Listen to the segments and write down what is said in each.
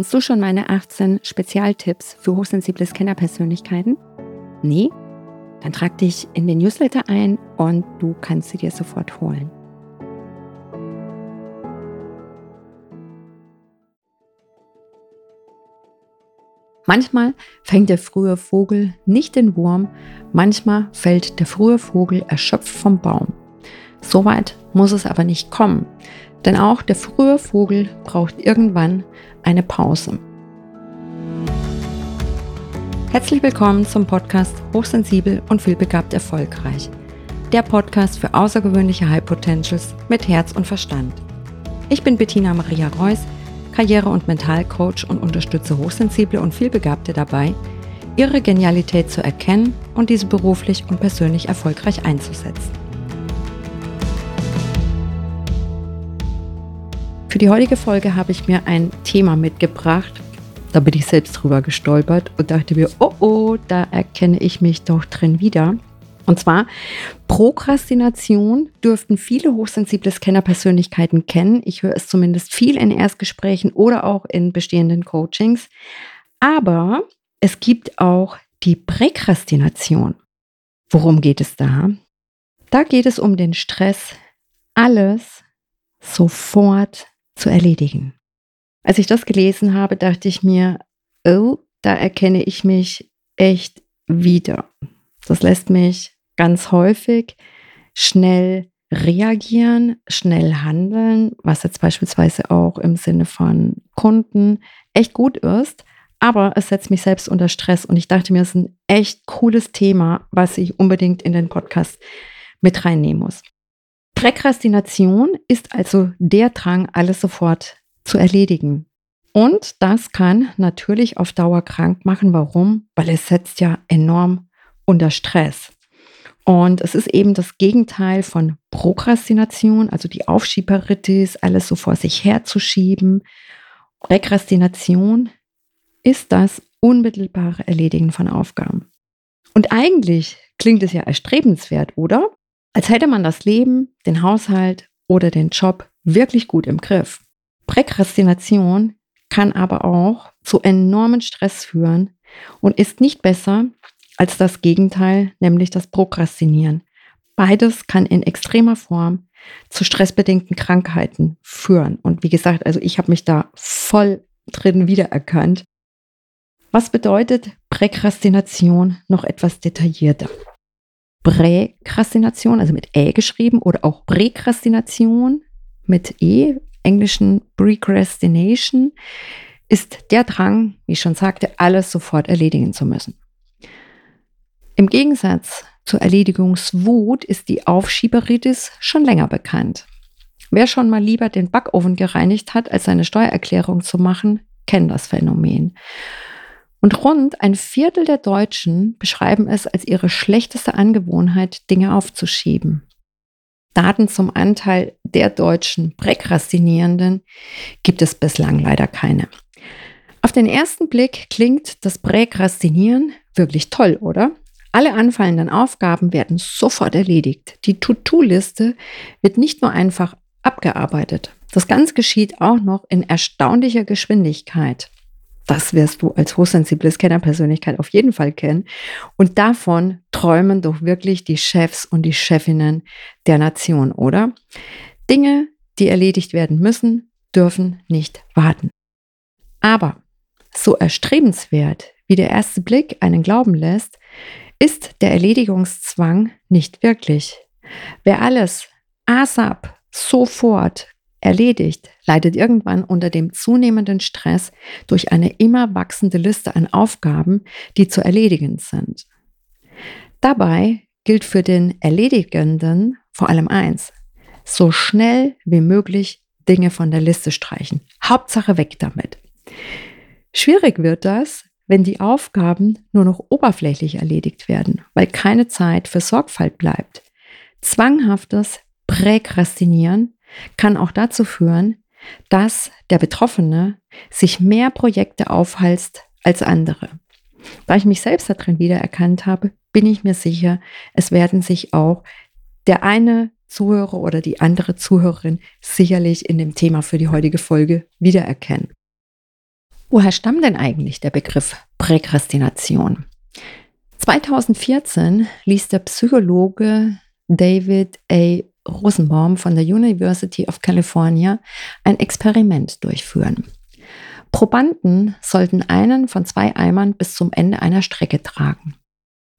Kennst du schon meine 18 Spezialtipps für hochsensible Scannerpersönlichkeiten? Nee? Dann trag dich in den Newsletter ein und du kannst sie dir sofort holen. Manchmal fängt der frühe Vogel nicht den Wurm, manchmal fällt der frühe Vogel erschöpft vom Baum. Soweit muss es aber nicht kommen, denn auch der frühe Vogel braucht irgendwann eine Pause. Herzlich willkommen zum Podcast Hochsensibel und vielbegabt erfolgreich. Der Podcast für außergewöhnliche High Potentials mit Herz und Verstand. Ich bin Bettina Maria Reuss Karriere- und Mentalcoach und unterstütze Hochsensible und Vielbegabte dabei, ihre Genialität zu erkennen und diese beruflich und persönlich erfolgreich einzusetzen. Für die heutige Folge habe ich mir ein Thema mitgebracht. Da bin ich selbst drüber gestolpert und dachte mir, oh oh, da erkenne ich mich doch drin wieder. Und zwar Prokrastination dürften viele hochsensible Scanner-Persönlichkeiten kennen. Ich höre es zumindest viel in Erstgesprächen oder auch in bestehenden Coachings. Aber es gibt auch die Präkrastination. Worum geht es da? Da geht es um den Stress, alles sofort zu erledigen. Als ich das gelesen habe, dachte ich mir, oh, da erkenne ich mich echt wieder. Das lässt mich ganz häufig schnell reagieren, schnell handeln, was jetzt beispielsweise auch im Sinne von Kunden echt gut ist. Aber es setzt mich selbst unter Stress und ich dachte mir, es ist ein echt cooles Thema, was ich unbedingt in den Podcast mit reinnehmen muss. Präkrastination ist also der Drang, alles sofort zu erledigen. Und das kann natürlich auf Dauer krank machen. Warum? Weil es setzt ja enorm unter Stress. Und es ist eben das Gegenteil von Prokrastination, also die Aufschieberitis, alles so vor sich herzuschieben. Rekrastination ist das unmittelbare Erledigen von Aufgaben. Und eigentlich klingt es ja erstrebenswert, oder? Als hätte man das Leben, den Haushalt oder den Job wirklich gut im Griff. Präkrastination kann aber auch zu enormen Stress führen und ist nicht besser als das Gegenteil, nämlich das Prokrastinieren. Beides kann in extremer Form zu stressbedingten Krankheiten führen. Und wie gesagt, also ich habe mich da voll drin wiedererkannt. Was bedeutet Präkrastination noch etwas detaillierter? Präkrastination, also mit Ä geschrieben, oder auch Präkrastination mit E, englischen Precrastination, ist der Drang, wie ich schon sagte, alles sofort erledigen zu müssen. Im Gegensatz zur Erledigungswut ist die Aufschieberitis schon länger bekannt. Wer schon mal lieber den Backofen gereinigt hat, als seine Steuererklärung zu machen, kennt das Phänomen. Und rund ein Viertel der Deutschen beschreiben es als ihre schlechteste Angewohnheit, Dinge aufzuschieben. Daten zum Anteil der deutschen Präkrastinierenden gibt es bislang leider keine. Auf den ersten Blick klingt das Präkrastinieren wirklich toll, oder? Alle anfallenden Aufgaben werden sofort erledigt. Die To-Do-Liste wird nicht nur einfach abgearbeitet. Das Ganze geschieht auch noch in erstaunlicher Geschwindigkeit. Das wirst du als hochsensible Scanner-Persönlichkeit auf jeden Fall kennen. Und davon träumen doch wirklich die Chefs und die Chefinnen der Nation, oder? Dinge, die erledigt werden müssen, dürfen nicht warten. Aber so erstrebenswert, wie der erste Blick einen glauben lässt, ist der Erledigungszwang nicht wirklich. Wer alles ASAP sofort erledigt, leidet irgendwann unter dem zunehmenden Stress durch eine immer wachsende Liste an Aufgaben, die zu erledigen sind. Dabei gilt für den Erledigenden vor allem eins, so schnell wie möglich Dinge von der Liste streichen. Hauptsache weg damit. Schwierig wird das, wenn die Aufgaben nur noch oberflächlich erledigt werden, weil keine Zeit für Sorgfalt bleibt. Zwanghaftes Präkrastinieren kann auch dazu führen, dass der Betroffene sich mehr Projekte aufhalst als andere. Da ich mich selbst darin wiedererkannt habe, bin ich mir sicher, es werden sich auch der eine Zuhörer oder die andere Zuhörerin sicherlich in dem Thema für die heutige Folge wiedererkennen. Woher stammt denn eigentlich der Begriff Präkrastination? 2014 ließ der Psychologe David A. Rosenbaum von der University of California ein Experiment durchführen. Probanden sollten einen von zwei Eimern bis zum Ende einer Strecke tragen.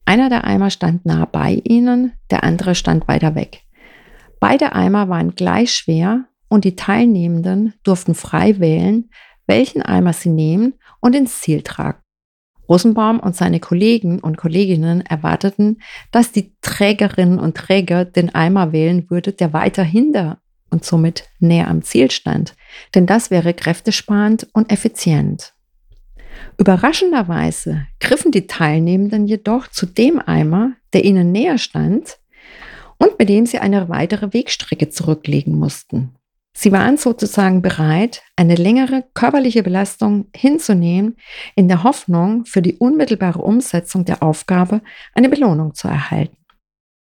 Einer der Eimer stand nah bei ihnen, der andere stand weiter weg. Beide Eimer waren gleich schwer und die Teilnehmenden durften frei wählen, welchen Eimer sie nehmen und ins Ziel tragen. Rosenbaum und seine Kollegen und Kolleginnen erwarteten, dass die Trägerinnen und Träger den Eimer wählen würde, der weiter hinter und somit näher am Ziel stand, denn das wäre kräftesparend und effizient. Überraschenderweise griffen die Teilnehmenden jedoch zu dem Eimer, der ihnen näher stand und mit dem sie eine weitere Wegstrecke zurücklegen mussten. Sie waren sozusagen bereit, eine längere körperliche Belastung hinzunehmen, in der Hoffnung, für die unmittelbare Umsetzung der Aufgabe eine Belohnung zu erhalten.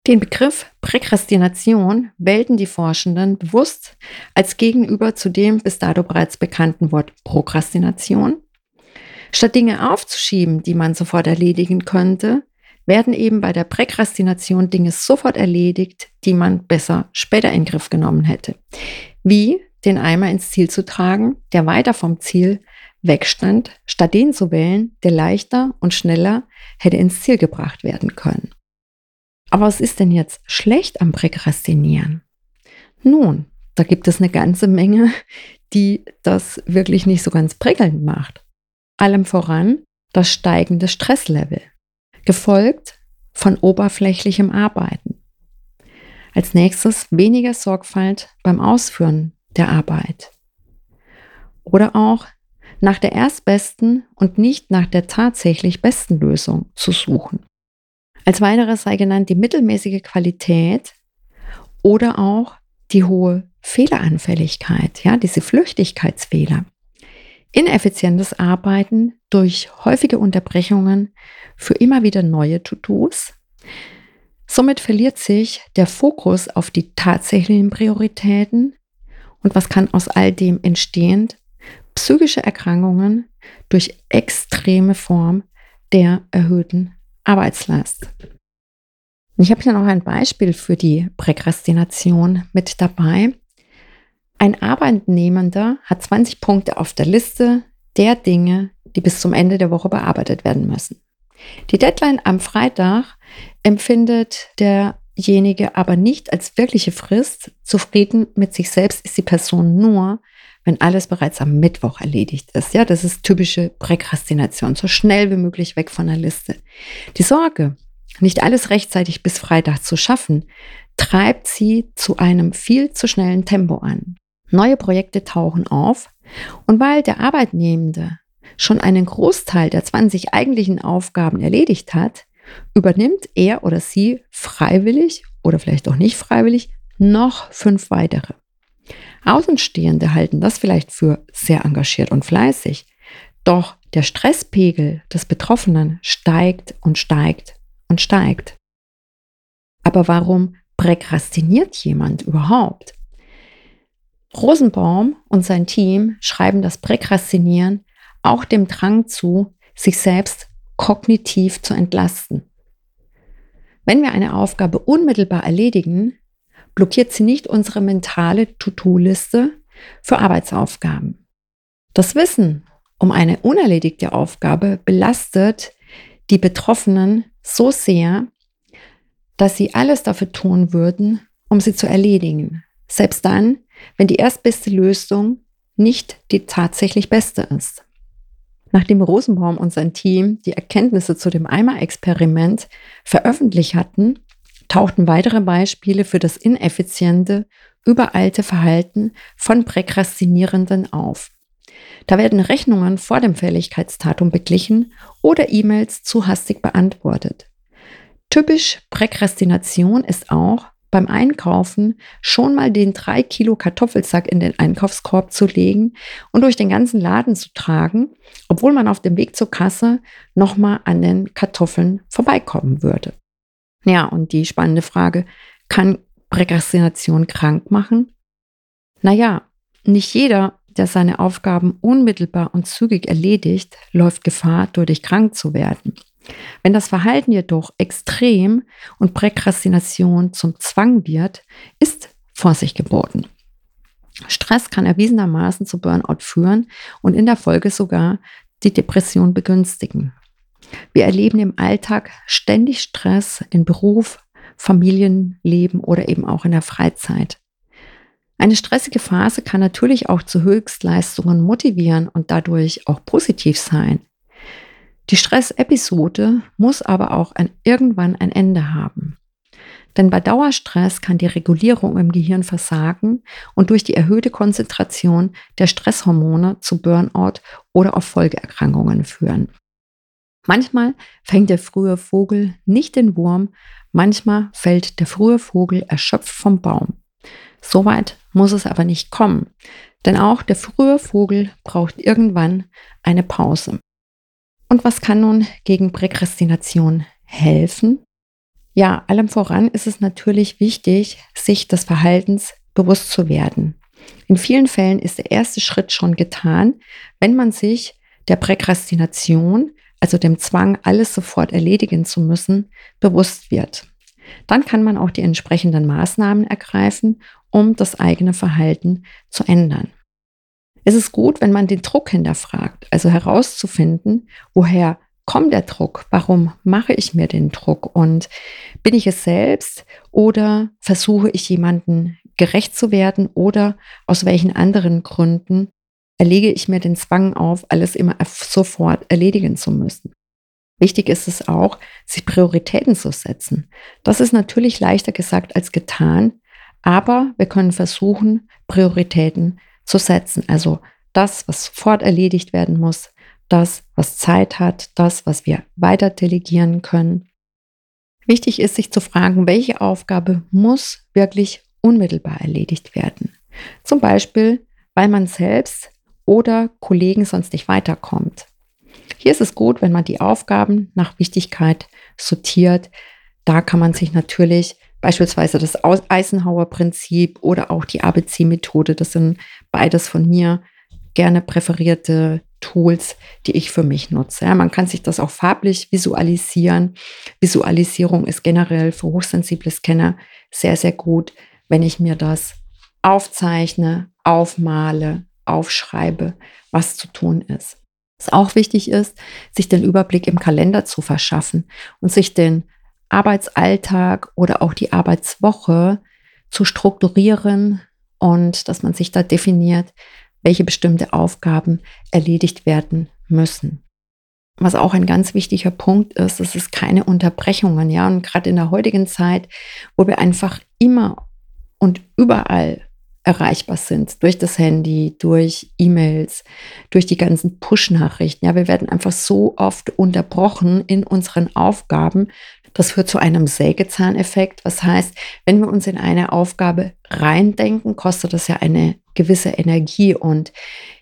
Den Begriff Präkrastination wählten die Forschenden bewusst als Gegenüber zu dem bis dato bereits bekannten Wort Prokrastination. Statt Dinge aufzuschieben, die man sofort erledigen könnte, werden eben bei der Präkrastination Dinge sofort erledigt, die man besser später in Griff genommen hätte. Wie den Eimer ins Ziel zu tragen, der weiter vom Ziel wegstand, statt den zu wählen, der leichter und schneller hätte ins Ziel gebracht werden können. Aber was ist denn jetzt schlecht am Präkrastinieren? Nun, da gibt es eine ganze Menge, die das wirklich nicht so ganz prickelnd macht. Allem voran das steigende Stresslevel, gefolgt von oberflächlichem Arbeiten. Als nächstes weniger Sorgfalt beim Ausführen der Arbeit. Oder auch nach der erstbesten und nicht nach der tatsächlich besten Lösung zu suchen. Als weiteres sei genannt die mittelmäßige Qualität oder auch die hohe Fehleranfälligkeit, ja, diese Flüchtigkeitsfehler. Ineffizientes Arbeiten durch häufige Unterbrechungen für immer wieder neue To-Dos. Somit verliert sich der Fokus auf die tatsächlichen Prioritäten und was kann aus all dem entstehen? Psychische Erkrankungen durch extreme Form der erhöhten Arbeitslast. Ich habe hier noch ein Beispiel für die Präkrastination mit dabei. Ein Arbeitnehmender hat 20 Punkte auf der Liste der Dinge, die bis zum Ende der Woche bearbeitet werden müssen. Die Deadline am Freitag empfindet derjenige aber nicht als wirkliche Frist. Zufrieden mit sich selbst ist die Person nur, wenn alles bereits am Mittwoch erledigt ist. Ja, das ist typische Präkrastination. So schnell wie möglich weg von der Liste. Die Sorge, nicht alles rechtzeitig bis Freitag zu schaffen, treibt sie zu einem viel zu schnellen Tempo an. Neue Projekte tauchen auf und weil der Arbeitnehmende schon einen Großteil der 20 eigentlichen Aufgaben erledigt hat, übernimmt er oder sie freiwillig oder vielleicht auch nicht freiwillig noch fünf weitere. Außenstehende halten das vielleicht für sehr engagiert und fleißig. Doch der Stresspegel des Betroffenen steigt und steigt und steigt. Aber warum präkrastiniert jemand überhaupt? Rosenbaum und sein Team schreiben das Präkrastinieren auch dem Drang zu, sich selbst kognitiv zu entlasten. Wenn wir eine Aufgabe unmittelbar erledigen, blockiert sie nicht unsere mentale To-Do-Liste für Arbeitsaufgaben. Das Wissen um eine unerledigte Aufgabe belastet die Betroffenen so sehr, dass sie alles dafür tun würden, um sie zu erledigen. Selbst dann, wenn die erstbeste Lösung nicht die tatsächlich beste ist. Nachdem Rosenbaum und sein Team die Erkenntnisse zu dem Eimer-Experiment veröffentlicht hatten, tauchten weitere Beispiele für das ineffiziente, übereilte Verhalten von Präkrastinierenden auf. Da werden Rechnungen vor dem Fälligkeitstatum beglichen oder E-Mails zu hastig beantwortet. Typisch Präkrastination ist auch, beim Einkaufen schon mal den drei Kilo Kartoffelsack in den Einkaufskorb zu legen und durch den ganzen Laden zu tragen, obwohl man auf dem Weg zur Kasse nochmal an den Kartoffeln vorbeikommen würde. Ja, und die spannende Frage, kann Präkrastination krank machen? Naja, nicht jeder, der seine Aufgaben unmittelbar und zügig erledigt, läuft Gefahr, durch krank zu werden. Wenn das Verhalten jedoch extrem und Präkrastination zum Zwang wird, ist Vorsicht geboten. Stress kann erwiesenermaßen zu Burnout führen und in der Folge sogar die Depression begünstigen. Wir erleben im Alltag ständig Stress in Beruf, Familienleben oder eben auch in der Freizeit. Eine stressige Phase kann natürlich auch zu Höchstleistungen motivieren und dadurch auch positiv sein. Die Stressepisode muss aber auch ein, irgendwann ein Ende haben. Denn bei Dauerstress kann die Regulierung im Gehirn versagen und durch die erhöhte Konzentration der Stresshormone zu Burnout oder auch Folgeerkrankungen führen. Manchmal fängt der frühe Vogel nicht den Wurm, manchmal fällt der frühe Vogel erschöpft vom Baum. Soweit muss es aber nicht kommen, denn auch der frühe Vogel braucht irgendwann eine Pause. Und was kann nun gegen Präkrastination helfen? Ja, allem voran ist es natürlich wichtig, sich des Verhaltens bewusst zu werden. In vielen Fällen ist der erste Schritt schon getan, wenn man sich der Präkrastination, also dem Zwang, alles sofort erledigen zu müssen, bewusst wird. Dann kann man auch die entsprechenden Maßnahmen ergreifen, um das eigene Verhalten zu ändern. Es ist gut, wenn man den Druck hinterfragt, also herauszufinden, woher kommt der Druck? Warum mache ich mir den Druck? Und bin ich es selbst oder versuche ich jemanden gerecht zu werden oder aus welchen anderen Gründen erlege ich mir den Zwang auf, alles immer sofort erledigen zu müssen? Wichtig ist es auch, sich Prioritäten zu setzen. Das ist natürlich leichter gesagt als getan, aber wir können versuchen, Prioritäten zu setzen. Also das, was sofort erledigt werden muss, das, was Zeit hat, das, was wir weiter delegieren können. Wichtig ist, sich zu fragen, welche Aufgabe muss wirklich unmittelbar erledigt werden. Zum Beispiel, weil man selbst oder Kollegen sonst nicht weiterkommt. Hier ist es gut, wenn man die Aufgaben nach Wichtigkeit sortiert. Da kann man sich natürlich beispielsweise das Eisenhower-Prinzip oder auch die ABC-Methode, das sind beides von mir gerne präferierte Tools, die ich für mich nutze. Ja, man kann sich das auch farblich visualisieren. Visualisierung ist generell für hochsensible Scanner sehr, sehr gut, wenn ich mir das aufzeichne, aufmale, aufschreibe, was zu tun ist. Was auch wichtig ist, sich den Überblick im Kalender zu verschaffen und sich den Arbeitsalltag oder auch die Arbeitswoche zu strukturieren und dass man sich da definiert, welche bestimmte Aufgaben erledigt werden müssen. Was auch ein ganz wichtiger Punkt ist, es ist keine Unterbrechungen, ja. Und gerade in der heutigen Zeit, wo wir einfach immer und überall erreichbar sind durch das Handy, durch E-Mails, durch die ganzen Push-Nachrichten. Ja, wir werden einfach so oft unterbrochen in unseren Aufgaben. Das führt zu einem Sägezahneffekt. Was heißt, wenn wir uns in eine Aufgabe reindenken, kostet das ja eine gewisse Energie. Und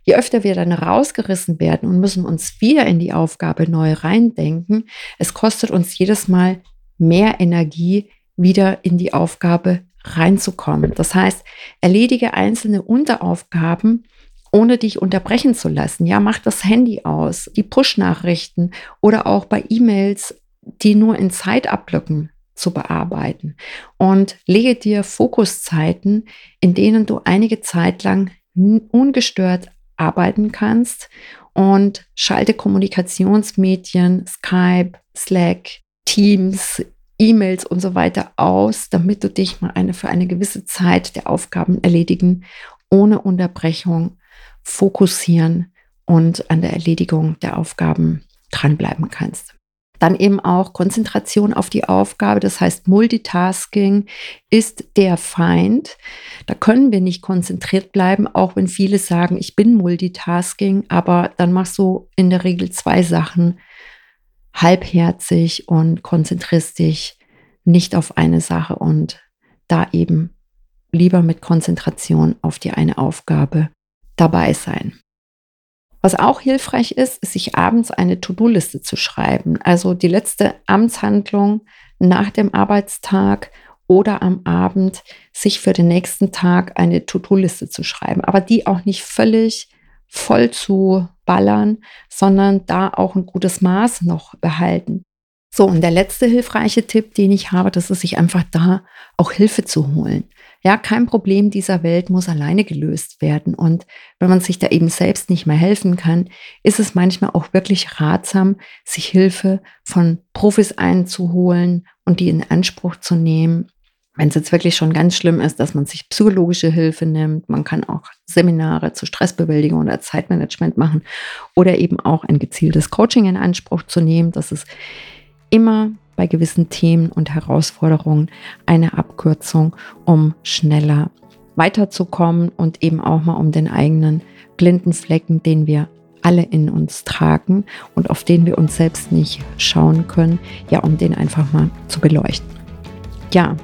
je öfter wir dann rausgerissen werden und müssen uns wieder in die Aufgabe neu reindenken, es kostet uns jedes Mal mehr Energie, wieder in die Aufgabe reinzukommen. Das heißt, erledige einzelne Unteraufgaben, ohne dich unterbrechen zu lassen. Ja, mach das Handy aus, die Push-Nachrichten oder auch bei E-Mails, die nur in Zeitabblöcken zu bearbeiten. Und lege dir Fokuszeiten, in denen du einige Zeit lang ungestört arbeiten kannst und schalte Kommunikationsmedien, Skype, Slack, Teams, E-Mails und so weiter aus, damit du dich mal eine, für eine gewisse Zeit der Aufgaben erledigen, ohne Unterbrechung fokussieren und an der Erledigung der Aufgaben dranbleiben kannst. Dann eben auch Konzentration auf die Aufgabe, das heißt Multitasking ist der Feind. Da können wir nicht konzentriert bleiben, auch wenn viele sagen, ich bin Multitasking, aber dann machst du in der Regel zwei Sachen halbherzig und konzentrierst dich nicht auf eine Sache und da eben lieber mit Konzentration auf die eine Aufgabe dabei sein. Was auch hilfreich ist, ist sich abends eine To-Do-Liste zu schreiben. Also die letzte Amtshandlung nach dem Arbeitstag oder am Abend sich für den nächsten Tag eine To-Do-Liste zu schreiben, aber die auch nicht völlig voll zu ballern, sondern da auch ein gutes Maß noch behalten. So, und der letzte hilfreiche Tipp, den ich habe, das ist sich einfach da auch Hilfe zu holen. Ja, kein Problem dieser Welt muss alleine gelöst werden. Und wenn man sich da eben selbst nicht mehr helfen kann, ist es manchmal auch wirklich ratsam, sich Hilfe von Profis einzuholen und die in Anspruch zu nehmen. Wenn es jetzt wirklich schon ganz schlimm ist, dass man sich psychologische Hilfe nimmt, man kann auch Seminare zur Stressbewältigung oder Zeitmanagement machen oder eben auch ein gezieltes Coaching in Anspruch zu nehmen. Das ist immer bei gewissen Themen und Herausforderungen eine Abkürzung, um schneller weiterzukommen und eben auch mal um den eigenen blinden Flecken, den wir alle in uns tragen und auf den wir uns selbst nicht schauen können, ja, um den einfach mal zu beleuchten. Ja,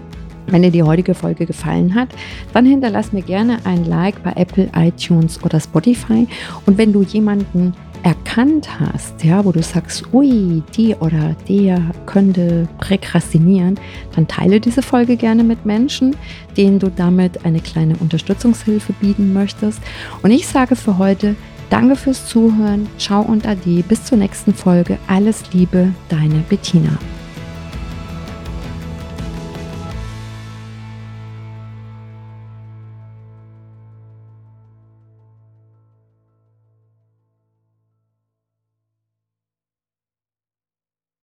wenn dir die heutige Folge gefallen hat, dann hinterlass mir gerne ein Like bei Apple, iTunes oder Spotify. Und wenn du jemanden erkannt hast, ja, wo du sagst, ui, die oder der könnte präkrastinieren, dann teile diese Folge gerne mit Menschen, denen du damit eine kleine Unterstützungshilfe bieten möchtest. Und ich sage für heute, danke fürs Zuhören, ciao und ade, bis zur nächsten Folge, alles Liebe, deine Bettina.